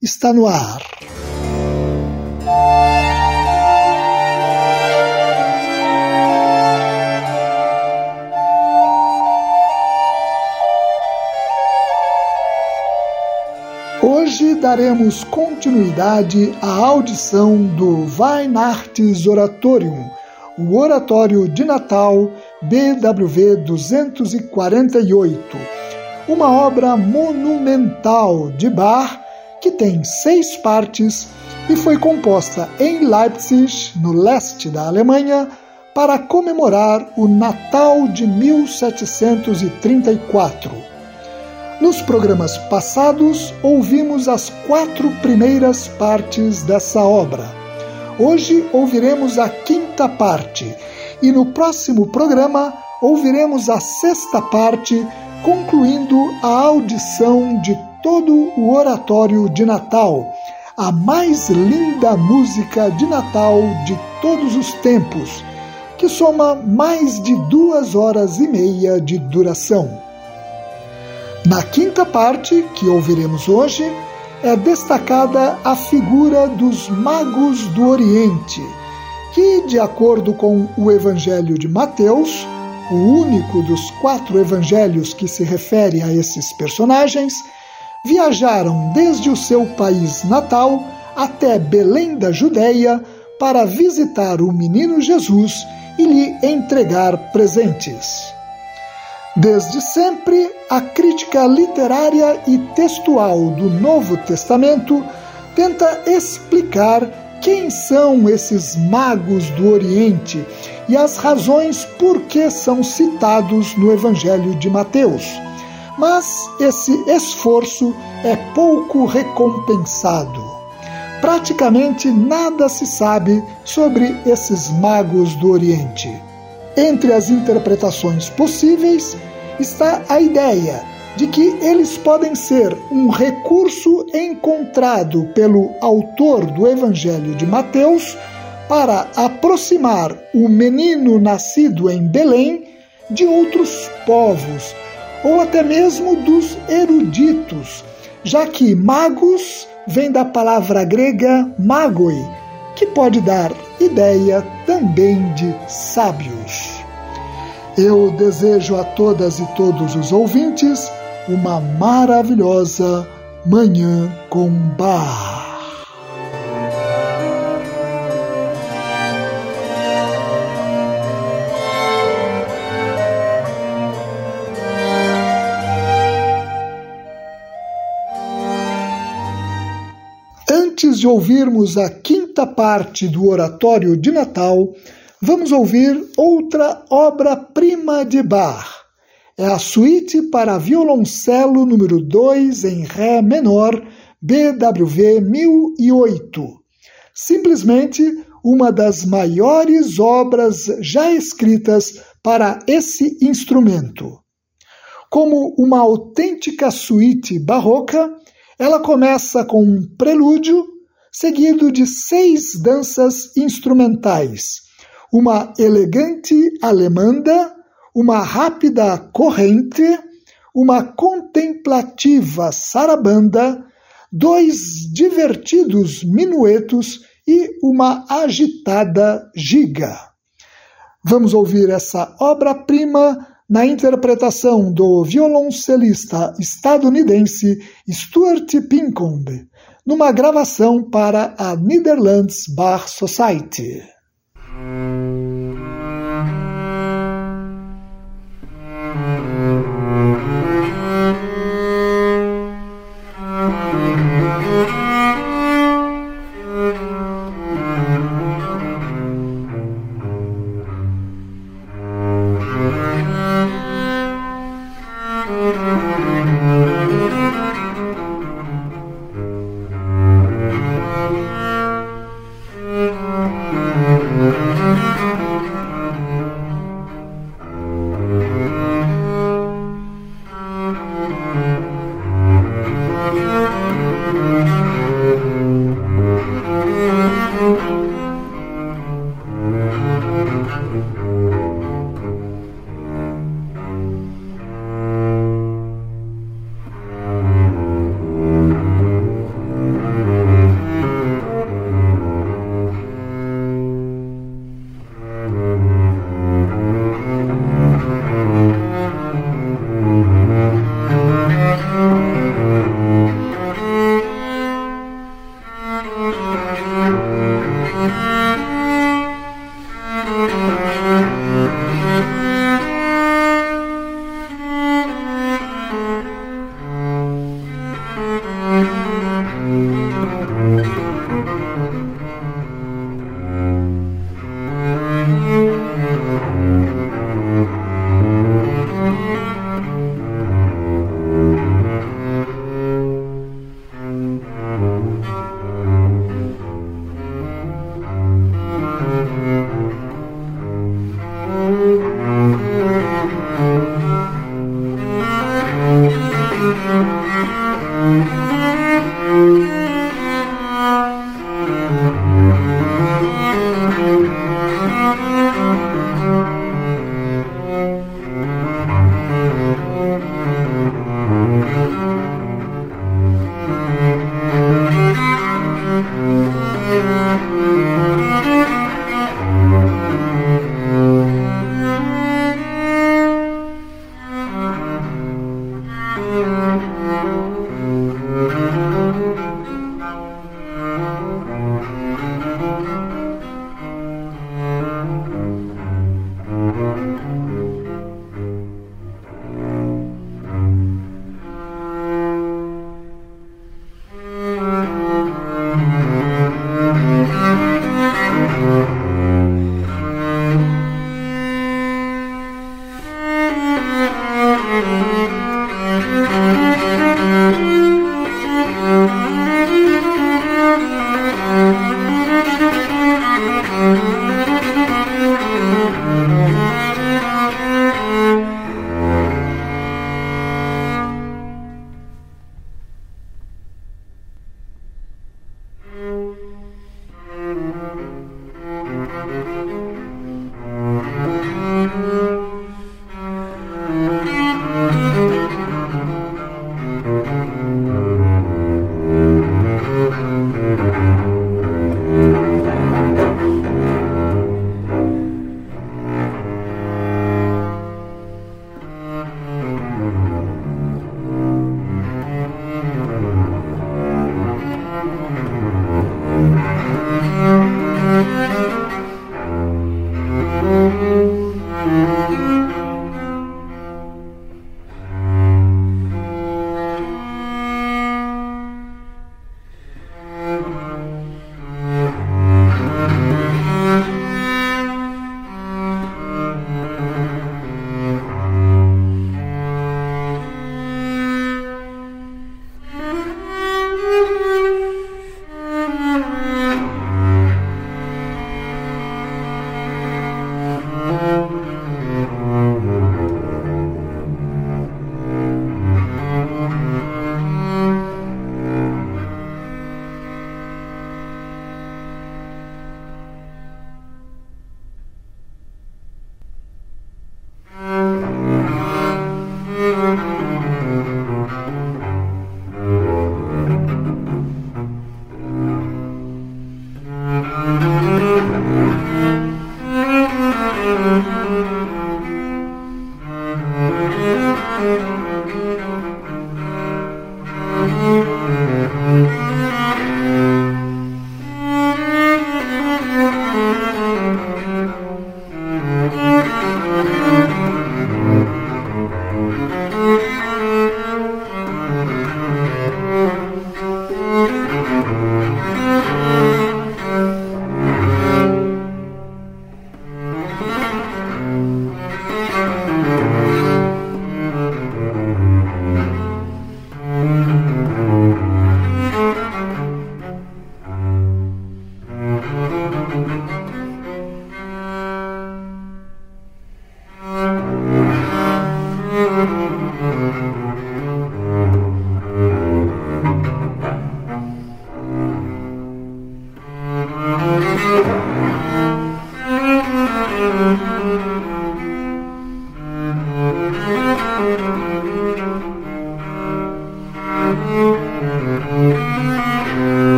está no ar. Hoje daremos continuidade à audição do Weihnachts Oratorium, o Oratório de Natal BWV 248, uma obra monumental de Bach que tem seis partes e foi composta em Leipzig, no leste da Alemanha, para comemorar o Natal de 1734. Nos programas passados, ouvimos as quatro primeiras partes dessa obra. Hoje ouviremos a quinta parte e no próximo programa ouviremos a sexta parte, concluindo a audição de todo o oratório de Natal, a mais linda música de Natal de todos os tempos, que soma mais de duas horas e meia de duração. Na quinta parte, que ouviremos hoje, é destacada a figura dos magos do Oriente, que, de acordo com o Evangelho de Mateus, o único dos quatro evangelhos que se refere a esses personagens, viajaram desde o seu país natal até Belém da Judéia para visitar o menino Jesus e lhe entregar presentes. Desde sempre, a crítica literária e textual do Novo Testamento tenta explicar quem são esses magos do Oriente e as razões por que são citados no Evangelho de Mateus mas esse esforço é pouco recompensado. Praticamente nada se sabe sobre esses magos do Oriente. Entre as interpretações possíveis está a ideia de que eles podem ser um recurso encontrado pelo autor do Evangelho de Mateus para aproximar o menino nascido em Belém de outros povos ou até mesmo dos eruditos, já que magos vem da palavra grega magoi, que pode dar ideia também de sábios. Eu desejo a todas e todos os ouvintes uma maravilhosa Manhã com Bar. Antes de ouvirmos a quinta parte do Oratório de Natal, vamos ouvir outra obra-prima de Bach. É a suíte para violoncelo número 2 em Ré menor, BWV 1008. Simplesmente uma das maiores obras já escritas para esse instrumento. Como uma autêntica suíte barroca, ela começa com um prelúdio, seguido de seis danças instrumentais, uma elegante alemanda, uma rápida corrente, uma contemplativa sarabanda, dois divertidos minuetos e uma agitada giga. Vamos ouvir essa obra-prima na interpretação do violoncelista estadunidense Stuart Pincombe, numa gravação para a Netherlands Bar Society.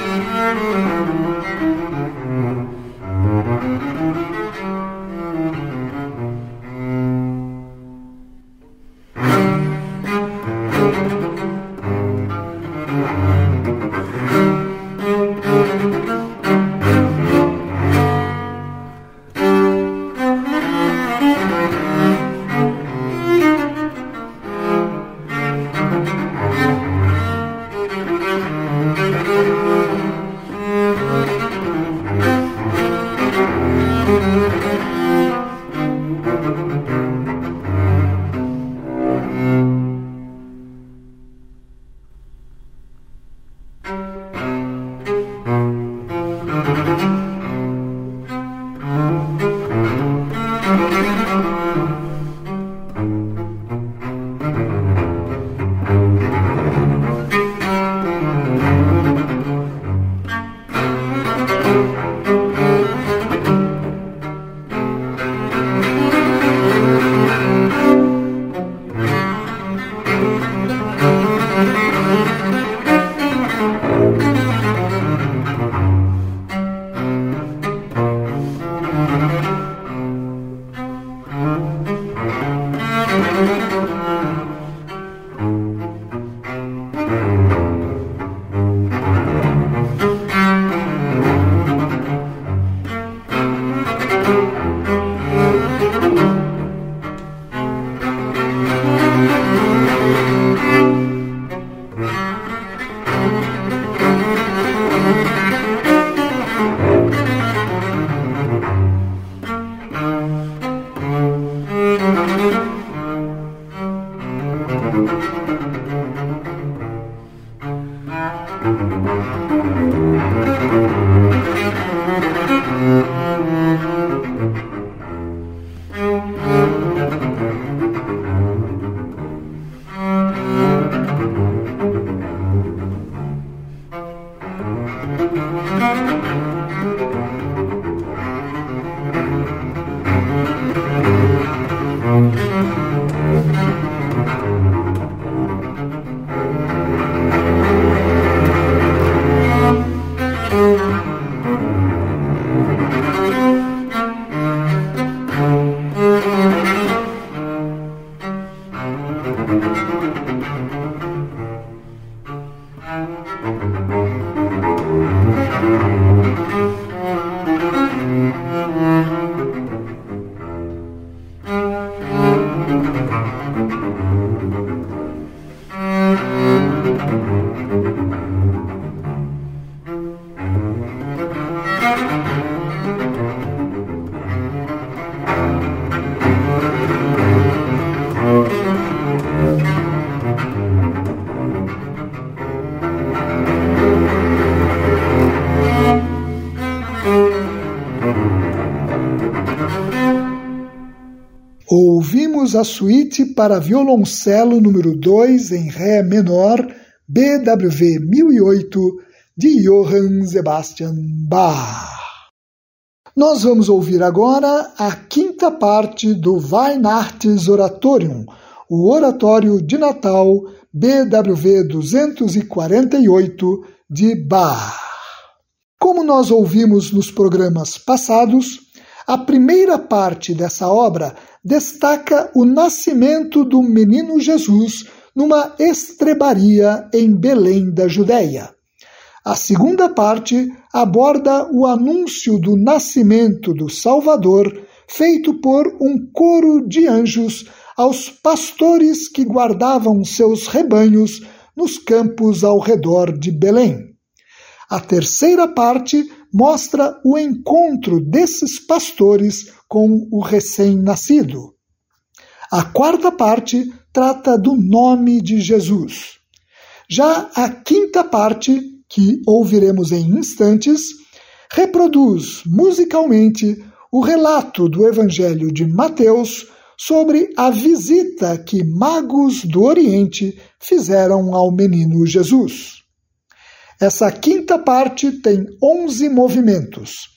Ouvimos a suíte para violoncelo número 2 em Ré menor, BWV 1008, de Johann Sebastian Bach. Nós vamos ouvir agora a quinta parte do Weihnachts Oratorium, o Oratório de Natal BWV 248 de Bach. Como nós ouvimos nos programas passados, a primeira parte dessa obra destaca o nascimento do menino Jesus numa estrebaria em Belém da Judéia. A segunda parte aborda o anúncio do nascimento do Salvador, feito por um coro de anjos aos pastores que guardavam seus rebanhos nos campos ao redor de Belém. A terceira parte mostra o encontro desses pastores com o recém-nascido. A quarta parte trata do nome de Jesus. Já a quinta parte, que ouviremos em instantes, reproduz musicalmente o relato do Evangelho de Mateus sobre a visita que magos do Oriente fizeram ao menino Jesus. Essa quinta parte tem onze movimentos.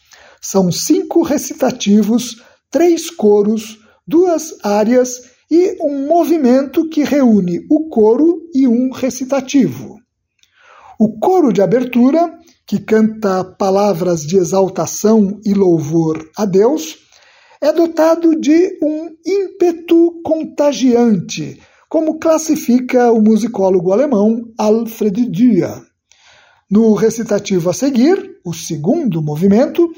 São cinco recitativos, três coros, duas áreas e um movimento que reúne o coro e um recitativo. O coro de abertura, que canta palavras de exaltação e louvor a Deus, é dotado de um ímpeto contagiante, como classifica o musicólogo alemão Alfred Dürer. No recitativo a seguir, o segundo movimento,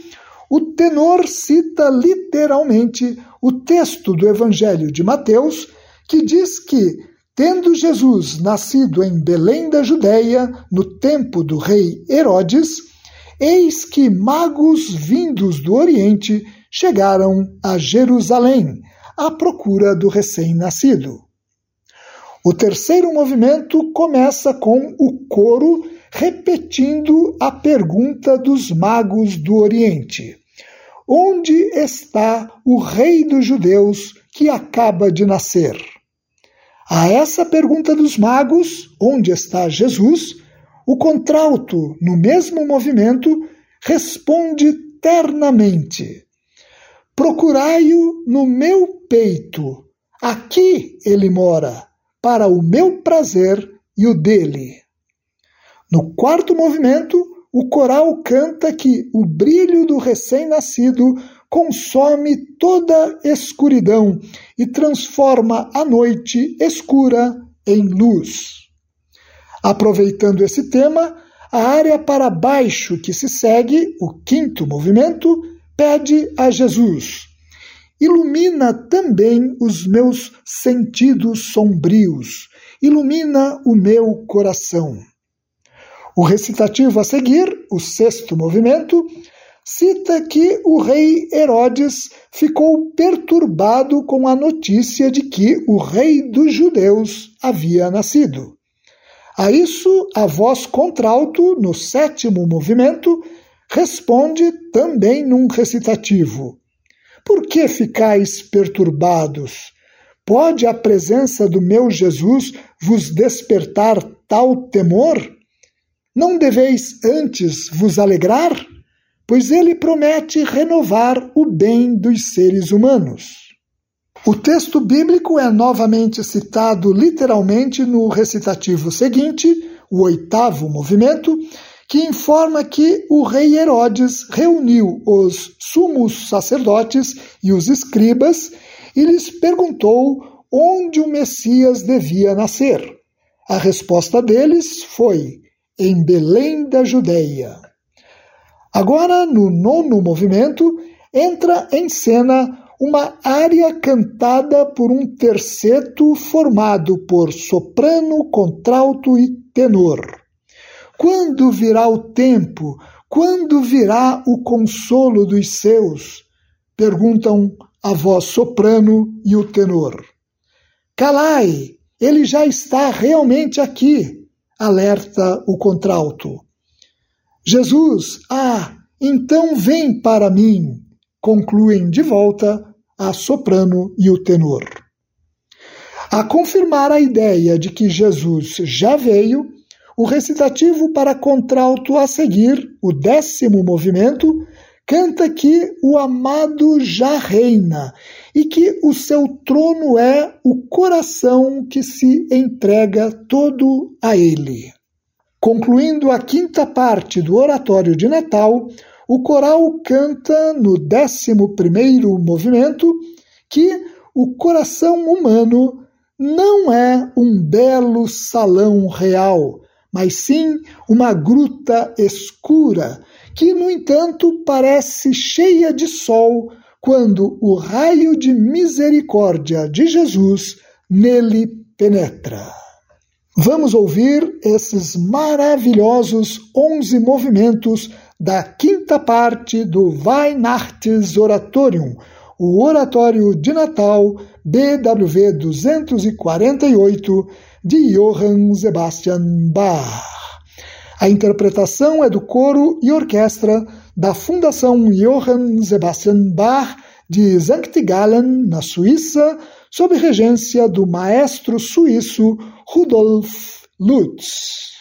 o tenor cita literalmente o texto do Evangelho de Mateus, que diz que, tendo Jesus nascido em Belém da Judéia, no tempo do rei Herodes, eis que magos vindos do Oriente chegaram a Jerusalém à procura do recém-nascido. O terceiro movimento começa com o coro repetindo a pergunta dos magos do Oriente: Onde está o Rei dos Judeus que acaba de nascer? A essa pergunta dos magos, onde está Jesus, o contralto, no mesmo movimento, responde ternamente: Procurai-o no meu peito, aqui ele mora, para o meu prazer e o dele. No quarto movimento, o coral canta que o brilho do recém-nascido consome toda escuridão e transforma a noite escura em luz. Aproveitando esse tema, a área para baixo que se segue, o quinto movimento, pede a Jesus: Ilumina também os meus sentidos sombrios, ilumina o meu coração. O recitativo a seguir, o sexto movimento, cita que o rei Herodes ficou perturbado com a notícia de que o rei dos judeus havia nascido. A isso, a voz contralto, no sétimo movimento, responde também num recitativo: Por que ficais perturbados? Pode a presença do meu Jesus vos despertar tal temor? Não deveis antes vos alegrar? Pois ele promete renovar o bem dos seres humanos. O texto bíblico é novamente citado literalmente no recitativo seguinte, o oitavo movimento, que informa que o rei Herodes reuniu os sumos sacerdotes e os escribas e lhes perguntou onde o Messias devia nascer. A resposta deles foi: em Belém da Judéia. Agora, no nono movimento, entra em cena uma área cantada por um terceto formado por soprano, contralto e tenor. Quando virá o tempo? Quando virá o consolo dos seus? Perguntam a voz soprano e o tenor. Calai, ele já está realmente aqui alerta o contralto. Jesus, ah, então vem para mim, concluem de volta a soprano e o tenor. A confirmar a ideia de que Jesus já veio, o recitativo para contralto a seguir, o décimo movimento, canta que o amado já reina e que o seu trono é o coração que se entrega todo a ele. Concluindo a quinta parte do oratório de Natal, o coral canta no décimo primeiro movimento que o coração humano não é um belo salão real, mas sim uma gruta escura que, no entanto, parece cheia de sol quando o raio de misericórdia de Jesus nele penetra. Vamos ouvir esses maravilhosos onze movimentos da quinta parte do Weihnachtsoratorium, o Oratório de Natal BWV 248, de Johann Sebastian Bach. A interpretação é do coro e orquestra da Fundação Johann Sebastian Bach de Sankt Gallen, na Suíça, sob regência do maestro suíço Rudolf Lutz.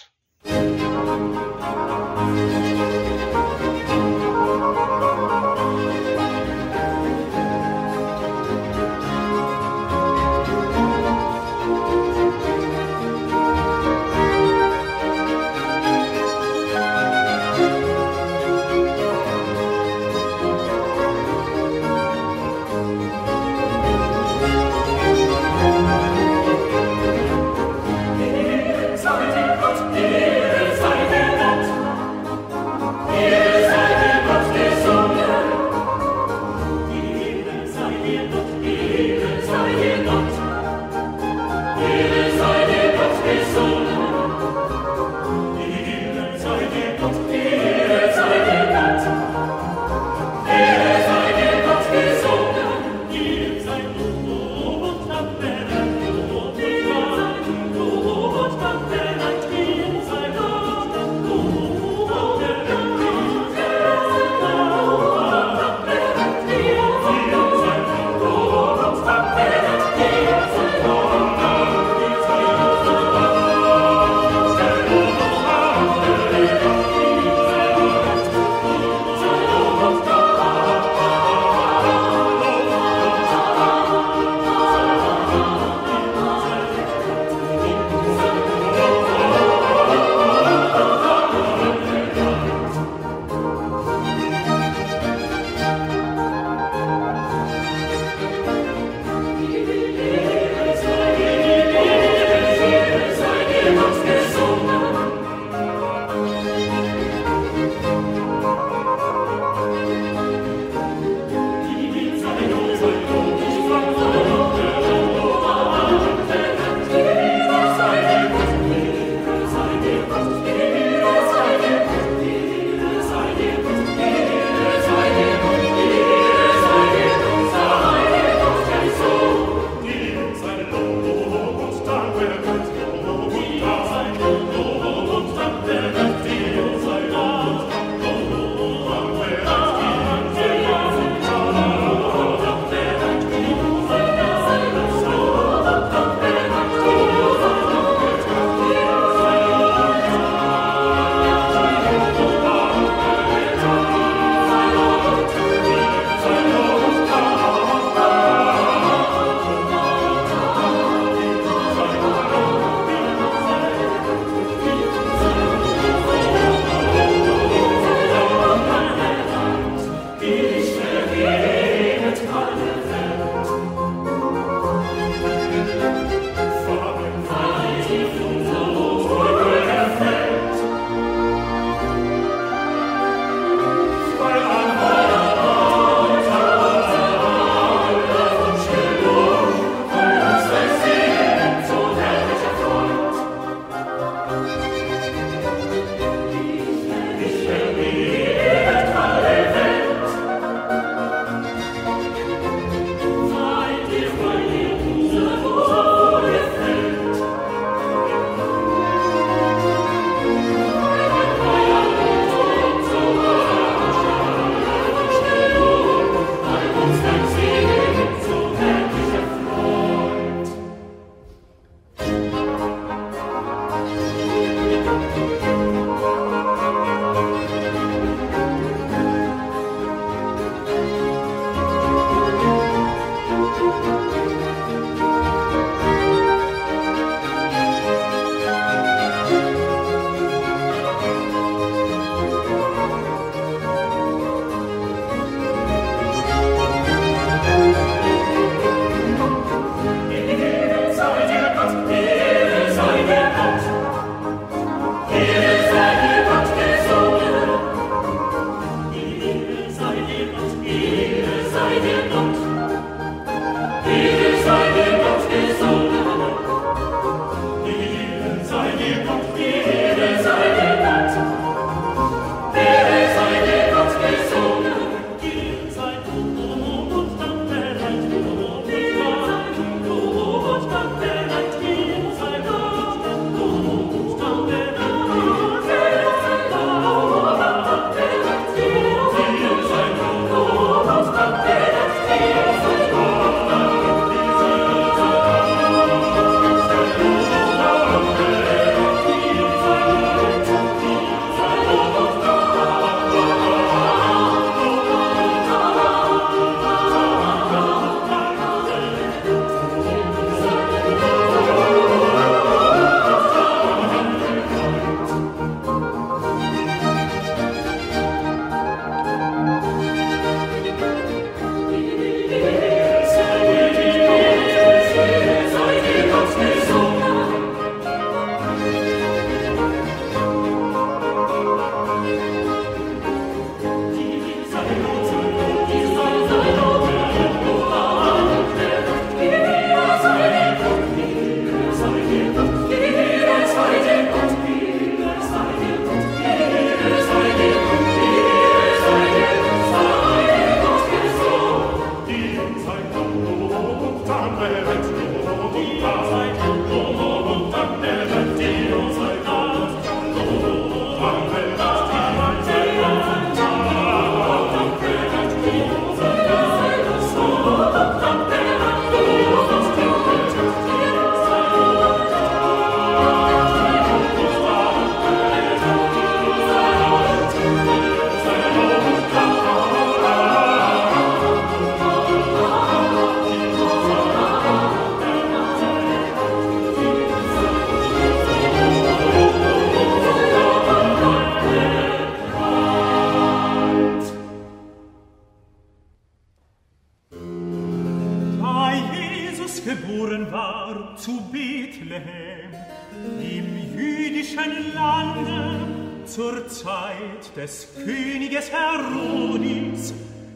Des Königes Herodes.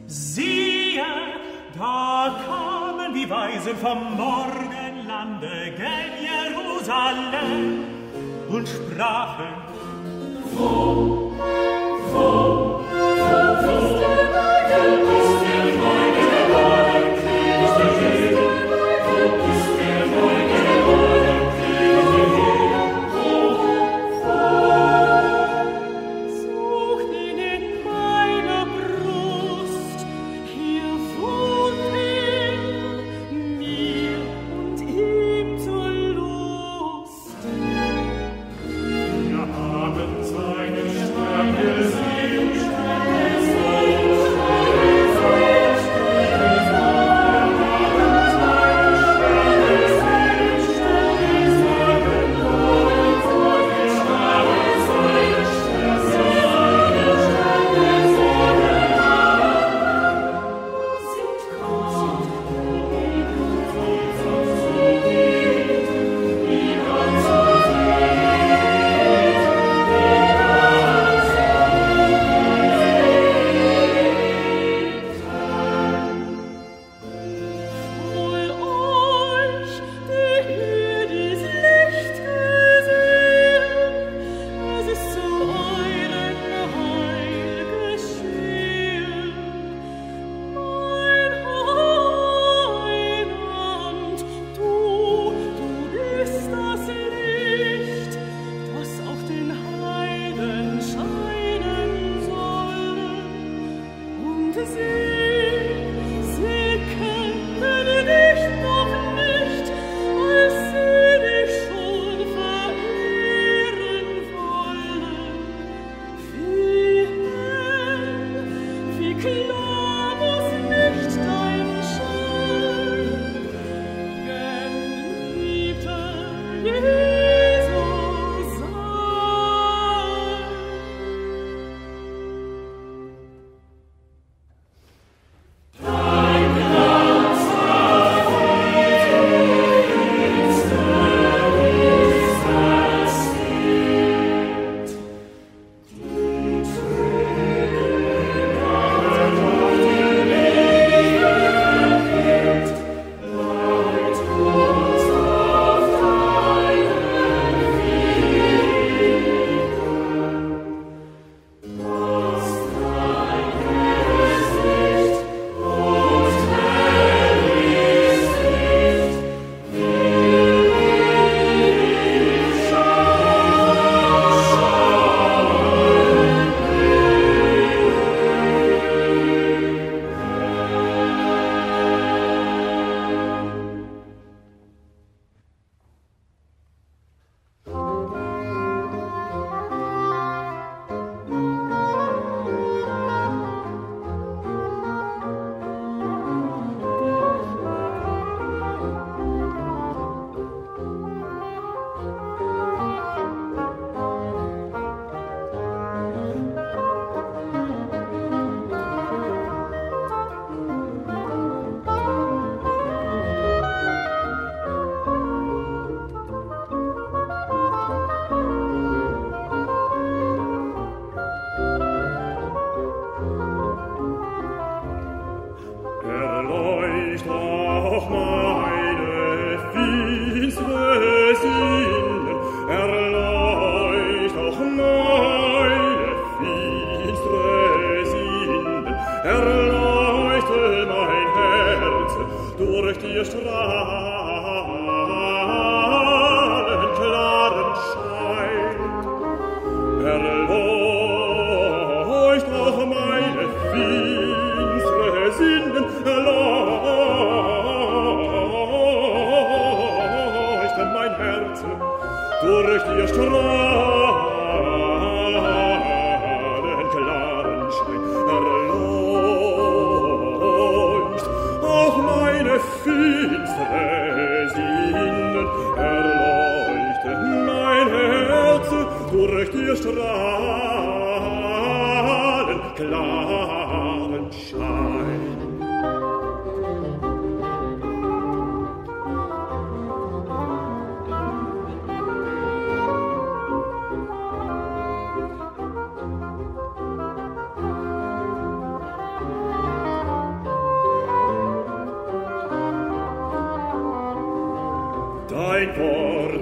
Siehe, da kamen die Weisen vom Morgenlande gen Jerusalem und sprachen, Wo,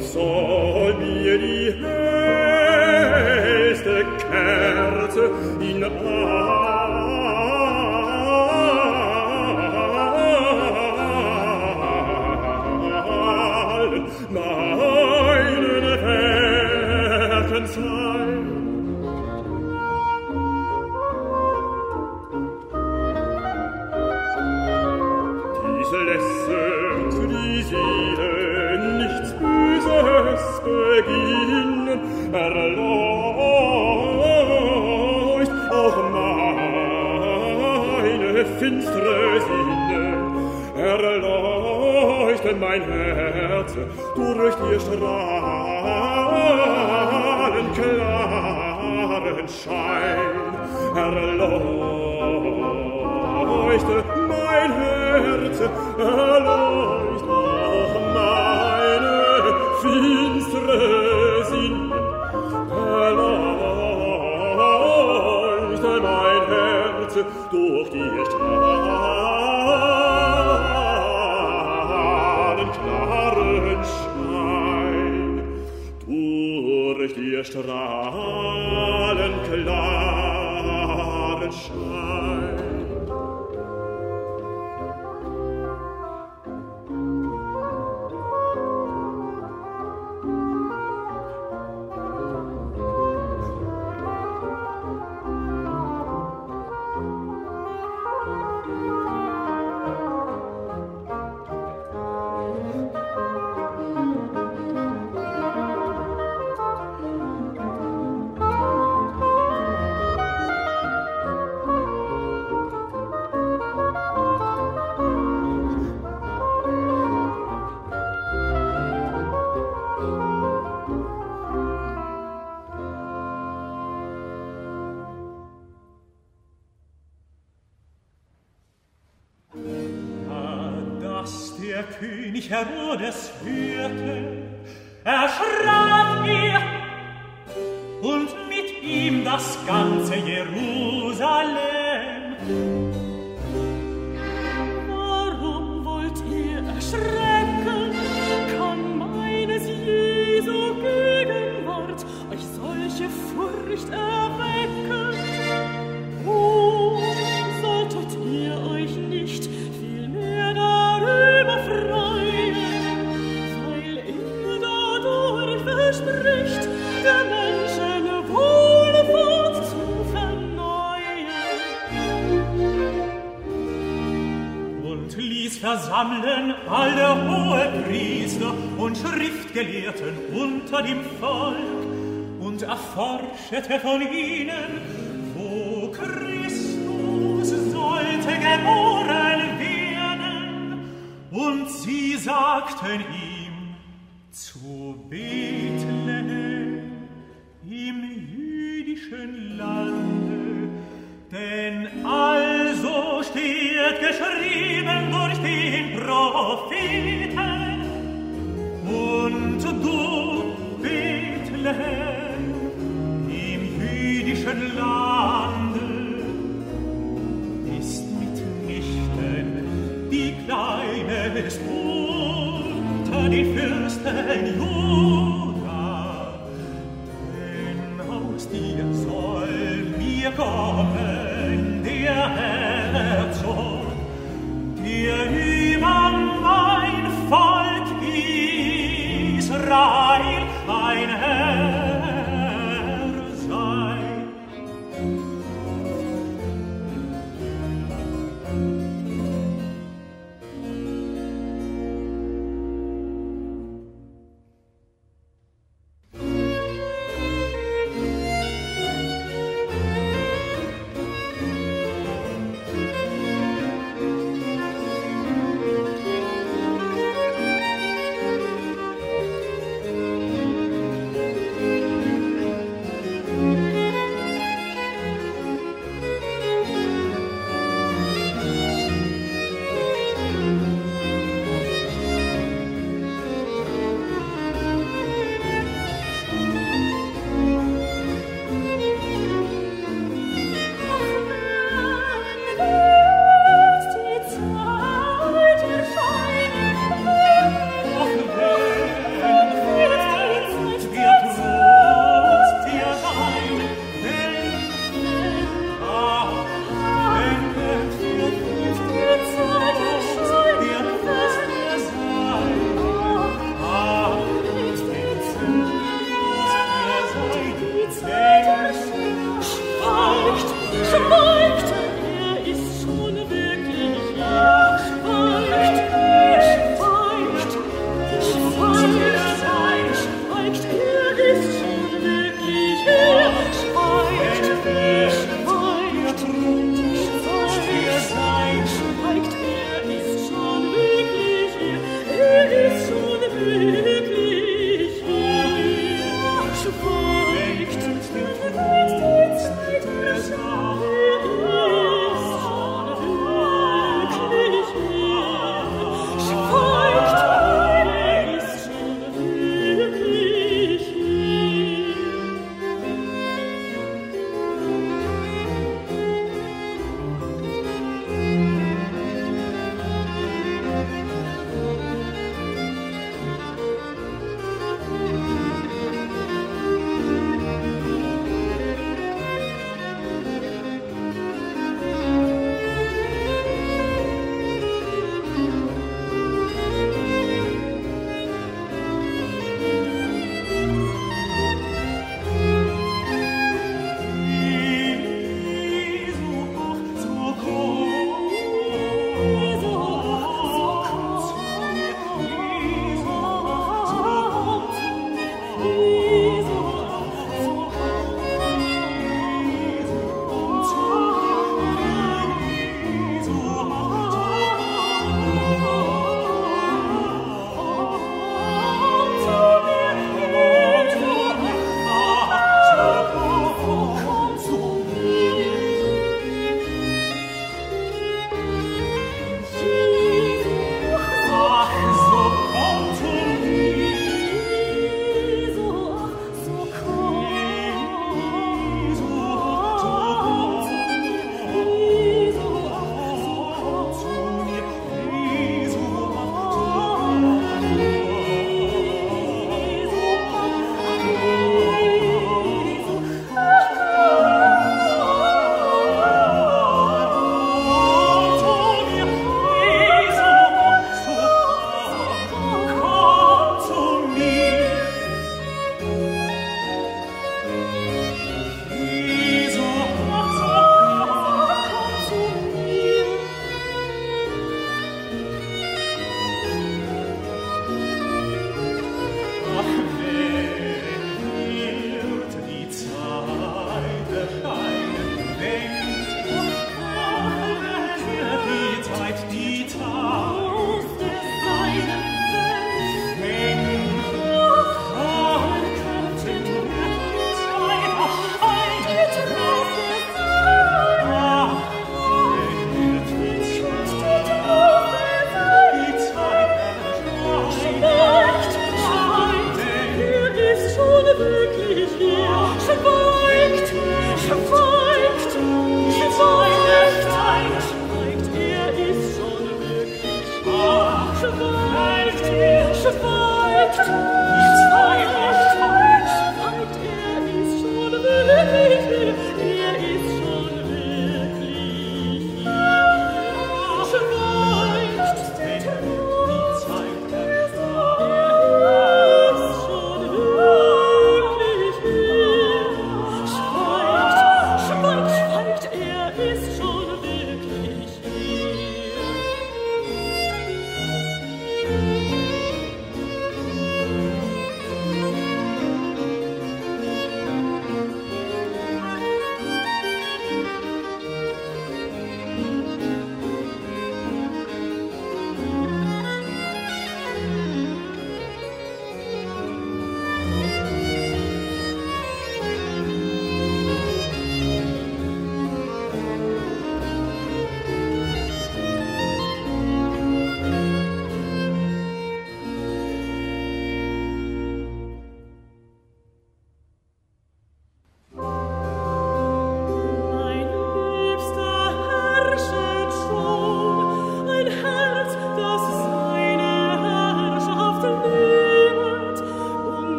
So. herode Propheten, und du,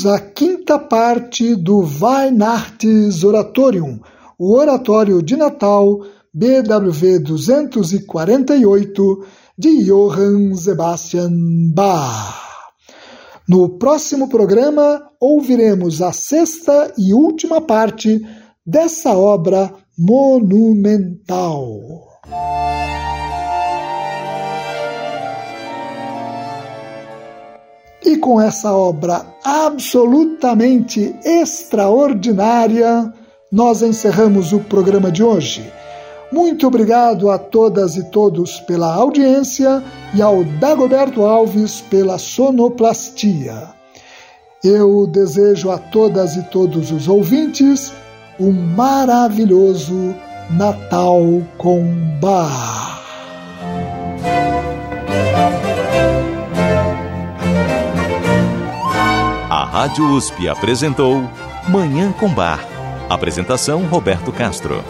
Ouvimos a quinta parte do Weihnachts Oratorium, o Oratório de Natal BWV 248 de Johann Sebastian Bach. No próximo programa, ouviremos a sexta e última parte dessa obra monumental. Com essa obra absolutamente extraordinária, nós encerramos o programa de hoje. Muito obrigado a todas e todos pela audiência e ao Dagoberto Alves pela sonoplastia. Eu desejo a todas e todos os ouvintes um maravilhoso Natal com Bar. Rádio USP apresentou Manhã com Bar. Apresentação Roberto Castro.